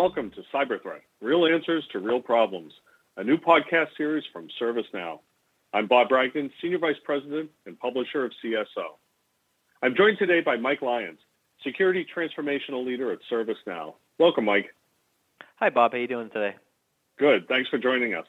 Welcome to Cyber Threat, Real Answers to Real Problems, a new podcast series from ServiceNow. I'm Bob Bragdon, Senior Vice President and Publisher of CSO. I'm joined today by Mike Lyons, Security Transformational Leader at ServiceNow. Welcome, Mike. Hi, Bob. How are you doing today? Good. Thanks for joining us.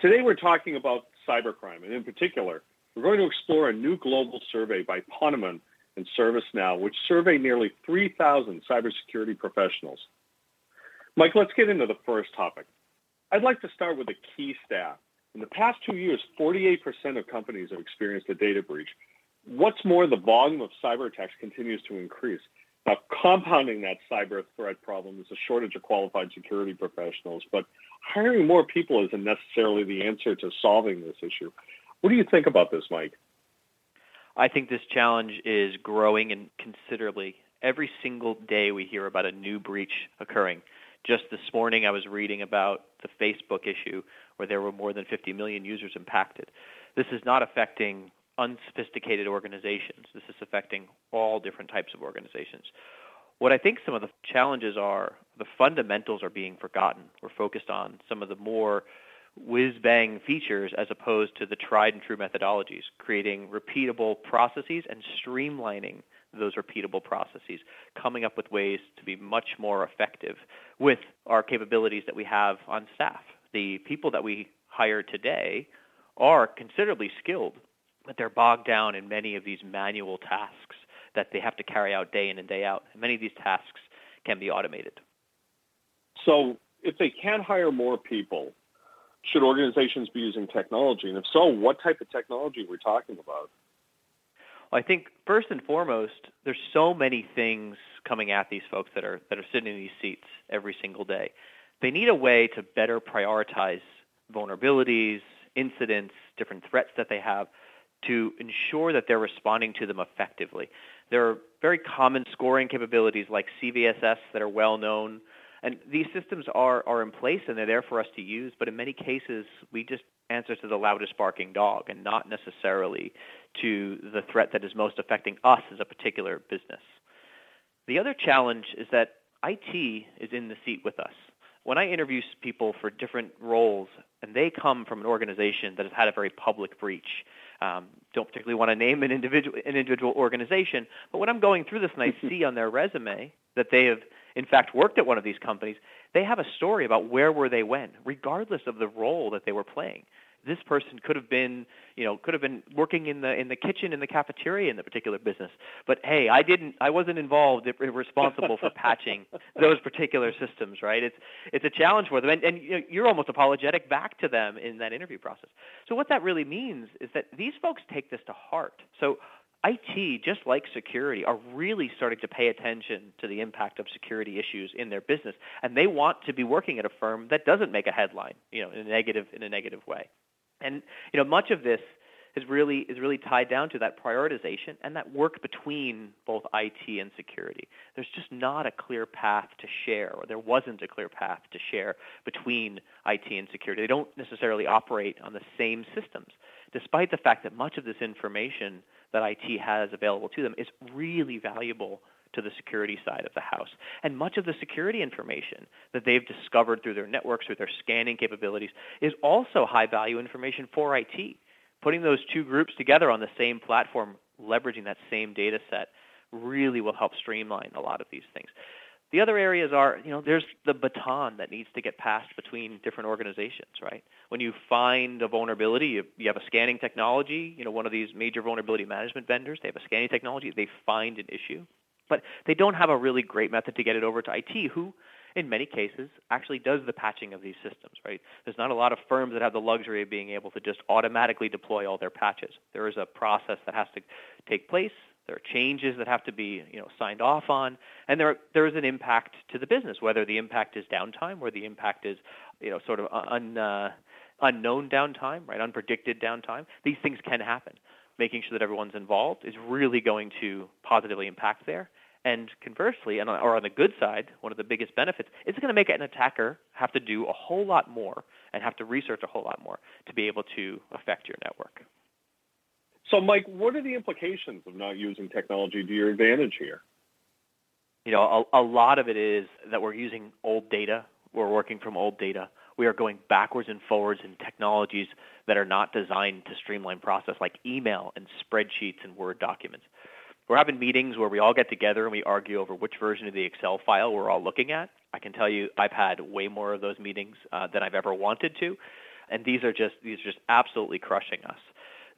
Today we're talking about cybercrime, and in particular, we're going to explore a new global survey by Ponemon and ServiceNow, which surveyed nearly 3,000 cybersecurity professionals. Mike, let's get into the first topic. I'd like to start with a key stat. In the past two years, 48% of companies have experienced a data breach. What's more, the volume of cyber attacks continues to increase. Now, compounding that cyber threat problem is a shortage of qualified security professionals, but hiring more people isn't necessarily the answer to solving this issue. What do you think about this, Mike? I think this challenge is growing and considerably. Every single day we hear about a new breach occurring. Just this morning I was reading about the Facebook issue where there were more than 50 million users impacted. This is not affecting unsophisticated organizations. This is affecting all different types of organizations. What I think some of the challenges are, the fundamentals are being forgotten. We're focused on some of the more whiz-bang features as opposed to the tried and true methodologies, creating repeatable processes and streamlining those repeatable processes, coming up with ways to be much more effective with our capabilities that we have on staff. The people that we hire today are considerably skilled, but they're bogged down in many of these manual tasks that they have to carry out day in and day out. And many of these tasks can be automated. So if they can hire more people, should organizations be using technology? And if so, what type of technology we're talking about? I think first and foremost, there's so many things coming at these folks that are that are sitting in these seats every single day. They need a way to better prioritize vulnerabilities, incidents, different threats that they have to ensure that they're responding to them effectively. There are very common scoring capabilities like CVSS that are well known. And these systems are, are in place and they're there for us to use, but in many cases, we just answer to the loudest barking dog and not necessarily to the threat that is most affecting us as a particular business. The other challenge is that IT is in the seat with us. When I interview people for different roles and they come from an organization that has had a very public breach, um, don't particularly want to name an individual, an individual organization, but when I'm going through this and I see on their resume that they have in fact worked at one of these companies, they have a story about where were they when, regardless of the role that they were playing this person could have been, you know, could have been working in the in the kitchen in the cafeteria in the particular business. But hey, I didn't, I wasn't involved, responsible for patching those particular systems, right? It's it's a challenge for them, and, and you're almost apologetic back to them in that interview process. So what that really means is that these folks take this to heart. So IT, just like security, are really starting to pay attention to the impact of security issues in their business, and they want to be working at a firm that doesn't make a headline, you know, in a negative in a negative way. And you know, much of this is really is really tied down to that prioritization and that work between both IT and security. There's just not a clear path to share, or there wasn't a clear path to share between IT and security. They don't necessarily operate on the same systems, despite the fact that much of this information that IT has available to them is really valuable to the security side of the house. And much of the security information that they've discovered through their networks, through their scanning capabilities, is also high value information for IT. Putting those two groups together on the same platform, leveraging that same data set, really will help streamline a lot of these things. The other areas are, you know, there's the baton that needs to get passed between different organizations, right? When you find a vulnerability, you, you have a scanning technology, you know, one of these major vulnerability management vendors, they have a scanning technology, they find an issue. But they don't have a really great method to get it over to IT, who, in many cases, actually does the patching of these systems, right? There's not a lot of firms that have the luxury of being able to just automatically deploy all their patches. There is a process that has to take place. There are changes that have to be, you know, signed off on, and there there is an impact to the business, whether the impact is downtime or the impact is, you know, sort of un, uh, unknown downtime, right? Unpredicted downtime. These things can happen making sure that everyone's involved is really going to positively impact there. And conversely, and or on the good side, one of the biggest benefits is going to make an attacker have to do a whole lot more and have to research a whole lot more to be able to affect your network. So, Mike, what are the implications of not using technology to your advantage here? You know, a, a lot of it is that we're using old data. We're working from old data. We are going backwards and forwards in technologies that are not designed to streamline process, like email and spreadsheets and Word documents. We're having meetings where we all get together and we argue over which version of the Excel file we're all looking at. I can tell you, I've had way more of those meetings uh, than I've ever wanted to, and these are just these are just absolutely crushing us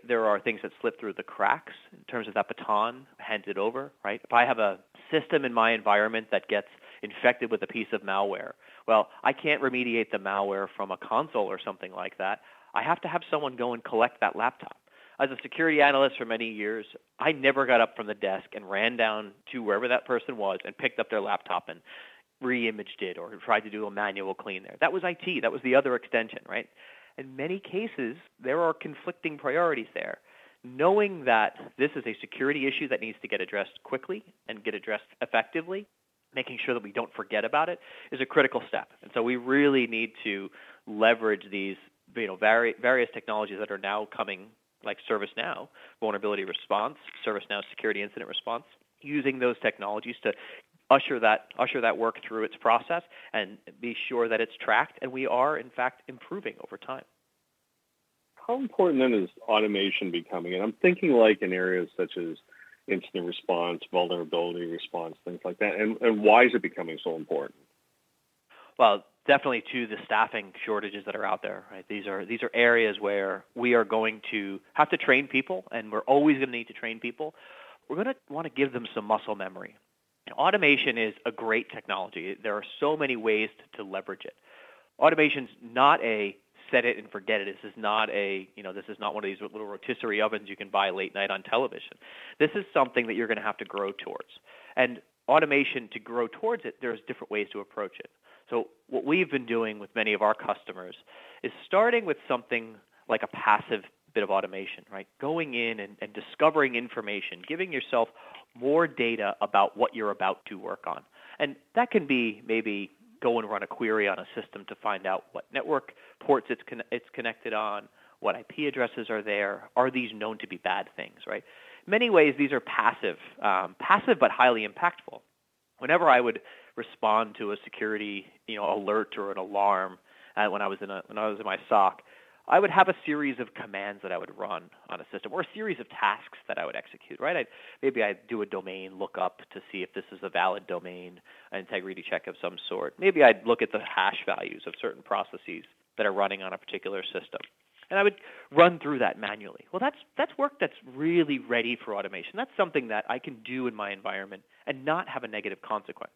there are things that slip through the cracks in terms of that baton handed over, right? If I have a system in my environment that gets infected with a piece of malware, well, I can't remediate the malware from a console or something like that. I have to have someone go and collect that laptop. As a security analyst for many years, I never got up from the desk and ran down to wherever that person was and picked up their laptop and re-imaged it or tried to do a manual clean there. That was IT. That was the other extension, right? In many cases, there are conflicting priorities there. Knowing that this is a security issue that needs to get addressed quickly and get addressed effectively, making sure that we don't forget about it is a critical step. And so we really need to leverage these you know, vari- various technologies that are now coming, like ServiceNow, vulnerability response, ServiceNow security incident response, using those technologies to usher that usher that work through its process and be sure that it's tracked and we are in fact improving over time. How important then is automation becoming? And I'm thinking like in areas such as incident response, vulnerability response, things like that. And, and why is it becoming so important? Well, definitely to the staffing shortages that are out there. Right? These are these are areas where we are going to have to train people, and we're always going to need to train people. We're going to want to give them some muscle memory. Automation is a great technology. There are so many ways to, leverage it. Automation's not a set it and forget it. This is not a, you know, this is not one of these little rotisserie ovens you can buy late night on television. This is something that you're going to have to grow towards. And automation to grow towards it, there's different ways to approach it. So what we've been doing with many of our customers is starting with something like a passive bit of automation, right? Going in and, and discovering information, giving yourself more data about what you're about to work on. And that can be maybe go and run a query on a system to find out what network ports it's, con- it's connected on, what IP addresses are there, are these known to be bad things, right? Many ways, these are passive, um, passive but highly impactful. Whenever I would respond to a security, you know, alert or an alarm uh, when I was in a when I was in my SOC, I would have a series of commands that I would run on a system, or a series of tasks that I would execute. Right? I'd, maybe I'd do a domain lookup to see if this is a valid domain, an integrity check of some sort. Maybe I'd look at the hash values of certain processes that are running on a particular system, and I would run through that manually. Well, that's that's work that's really ready for automation. That's something that I can do in my environment and not have a negative consequence.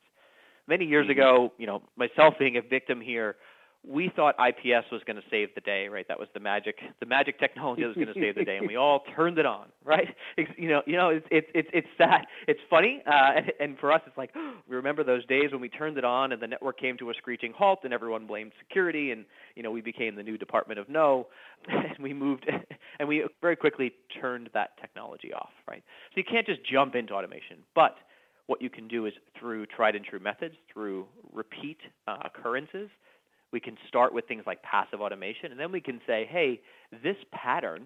Many years mm-hmm. ago, you know, myself being a victim here we thought IPS was going to save the day, right? That was the magic, the magic technology that was going to save the day, and we all turned it on, right? It's, you know, you know, it's it's it's, it's that it's funny, uh, and, and for us, it's like we remember those days when we turned it on and the network came to a screeching halt, and everyone blamed security, and you know, we became the new Department of No, and we moved, and we very quickly turned that technology off, right? So you can't just jump into automation, but what you can do is through tried and true methods, through repeat uh, occurrences we can start with things like passive automation, and then we can say, hey, this pattern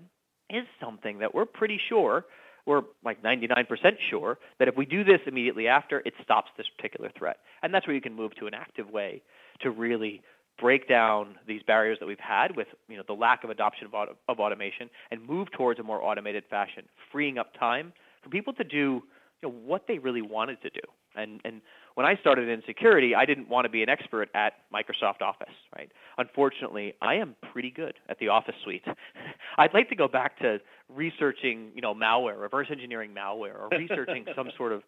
is something that we're pretty sure, we're like 99% sure, that if we do this immediately after, it stops this particular threat. And that's where you can move to an active way to really break down these barriers that we've had with you know the lack of adoption of, auto, of automation and move towards a more automated fashion, freeing up time for people to do you know, what they really wanted to do. And and when I started in security, I didn't want to be an expert at Microsoft Office, right? Unfortunately, I am pretty good at the Office suite. I'd like to go back to researching, you know, malware, reverse engineering malware, or researching some sort of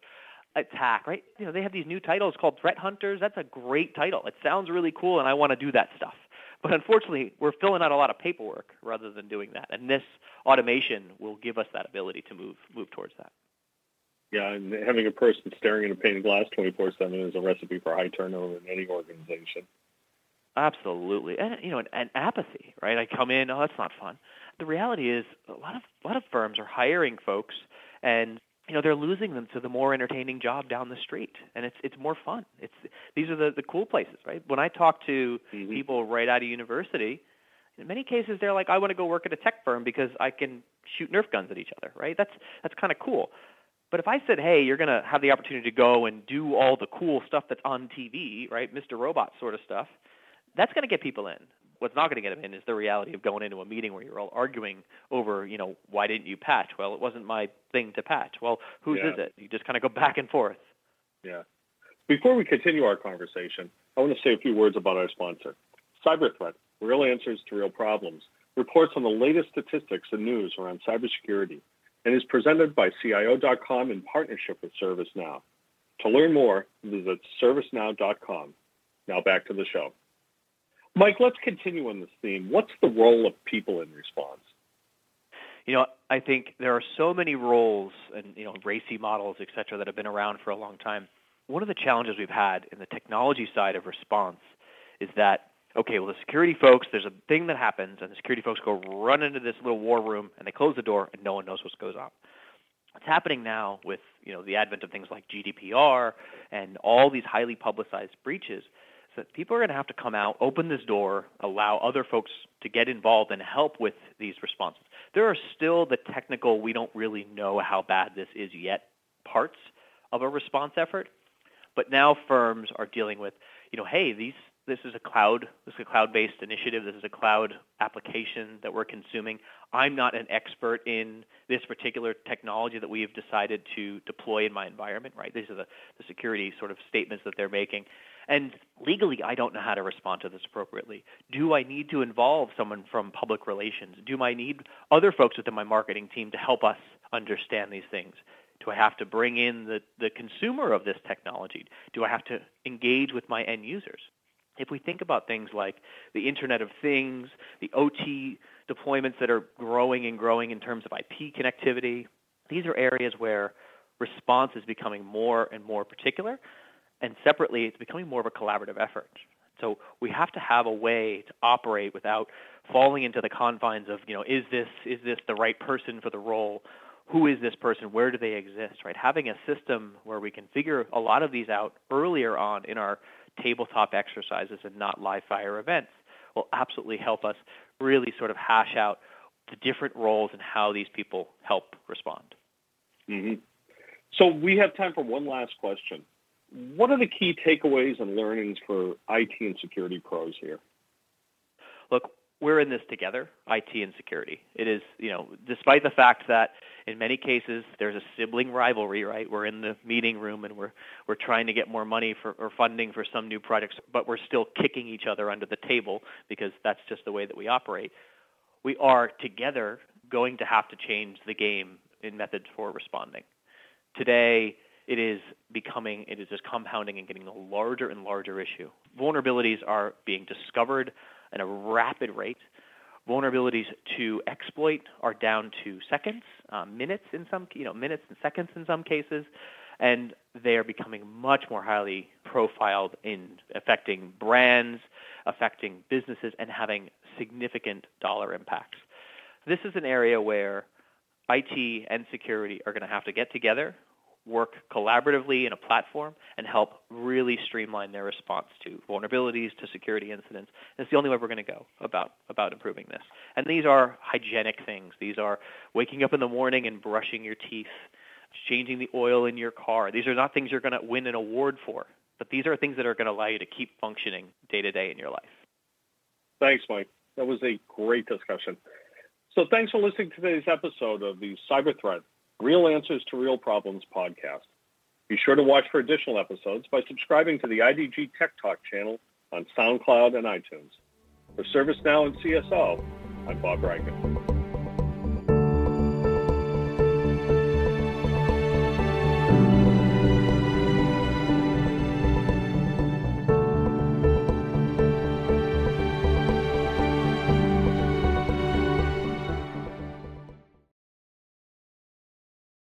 attack, right? You know, they have these new titles called threat hunters. That's a great title. It sounds really cool, and I want to do that stuff. But unfortunately, we're filling out a lot of paperwork rather than doing that. And this automation will give us that ability to move move towards that. Yeah, and having a person staring at a pane of glass 24 7 is a recipe for high turnover in any organization. Absolutely, and you know, and, and apathy, right? I come in, oh, that's not fun. The reality is, a lot of a lot of firms are hiring folks, and you know, they're losing them to the more entertaining job down the street, and it's it's more fun. It's these are the the cool places, right? When I talk to mm-hmm. people right out of university, in many cases they're like, I want to go work at a tech firm because I can shoot Nerf guns at each other, right? That's that's kind of cool But if I said, hey, you're going to have the opportunity to go and do all the cool stuff that's on TV, right, Mr. Robot sort of stuff, that's going to get people in. What's not going to get them in is the reality of going into a meeting where you're all arguing over, you know, why didn't you patch? Well, it wasn't my thing to patch. Well, whose Yeah. is it? You just kind of go back and forth. Yeah. Before we continue our conversation, I want to say a few words about our sponsor. CyberThreat, real answers to real problems, reports on the latest statistics and news around cybersecurity and is presented by CIO.com in partnership with ServiceNow. To learn more, visit servicenow.com. Now back to the show. Mike, let's continue on this theme. What's the role of people in response? You know, I think there are so many roles and you know RACI models, et cetera, that have been around for a long time. One of the challenges we've had in the technology side of response is that okay, well the security folks, there's a thing that happens, and the security folks go run into this little war room, and they close the door, and no one knows what goes on. What's happening now with you know the advent of things like GDPR and all these highly publicized breaches is that people are going to have to come out, open this door, allow other folks to get involved and help with these responses. There are still the technical, we don't really know how bad this is yet parts of a response effort, but now firms are dealing with, you know, hey, these this is a cloud, this is a cloud-based initiative, this is a cloud application that we're consuming. I'm not an expert in this particular technology that we have decided to deploy in my environment, right? These are the, the security sort of statements that they're making. And legally, I don't know how to respond to this appropriately. Do I need to involve someone from public relations? Do I need other folks within my marketing team to help us understand these things? Do I have to bring in the, the consumer of this technology? Do I have to engage with my end users? If we think about things like the Internet of Things, the OT deployments that are growing and growing in terms of IP connectivity, these are areas where response is becoming more and more particular and separately it's becoming more of a collaborative effort. So we have to have a way to operate without falling into the confines of you know is this is this the right person for the role? Who is this person? Where do they exist right? Having a system where we can figure a lot of these out earlier on in our tabletop exercises and not live fire events will absolutely help us really sort of hash out the different roles and how these people help respond hmm So we have time for one last question. What are the key takeaways and learnings for IT and security pros here? look, we're in this together, IT and security. It is, you know, despite the fact that in many cases there's a sibling rivalry, right? We're in the meeting room and we're we're trying to get more money for or funding for some new projects, but we're still kicking each other under the table because that's just the way that we operate. We are together going to have to change the game in methods for responding. Today, it is becoming, it is just compounding and getting a larger and larger issue. Vulnerabilities are being discovered at a rapid rate. Vulnerabilities to exploit are down to seconds, uh, minutes in some, you know, minutes and seconds in some cases, and they are becoming much more highly profiled in affecting brands, affecting businesses, and having significant dollar impacts. This is an area where IT and security are going to have to get together, work collaboratively in a platform, and help really streamline their response to vulnerabilities, to security incidents. And it's the only way we're going to go about, about improving this. And these are hygienic things. These are waking up in the morning and brushing your teeth, changing the oil in your car. These are not things you're going to win an award for, but these are things that are going to allow you to keep functioning day to day in your life. Thanks, Mike. That was a great discussion. So thanks for listening to today's episode of the Cyber Threat Real Answers to Real Problems podcast. Be sure to watch for additional episodes by subscribing to the IDG Tech Talk channel on SoundCloud and iTunes. For ServiceNow and CSO, I'm Bob Rankin.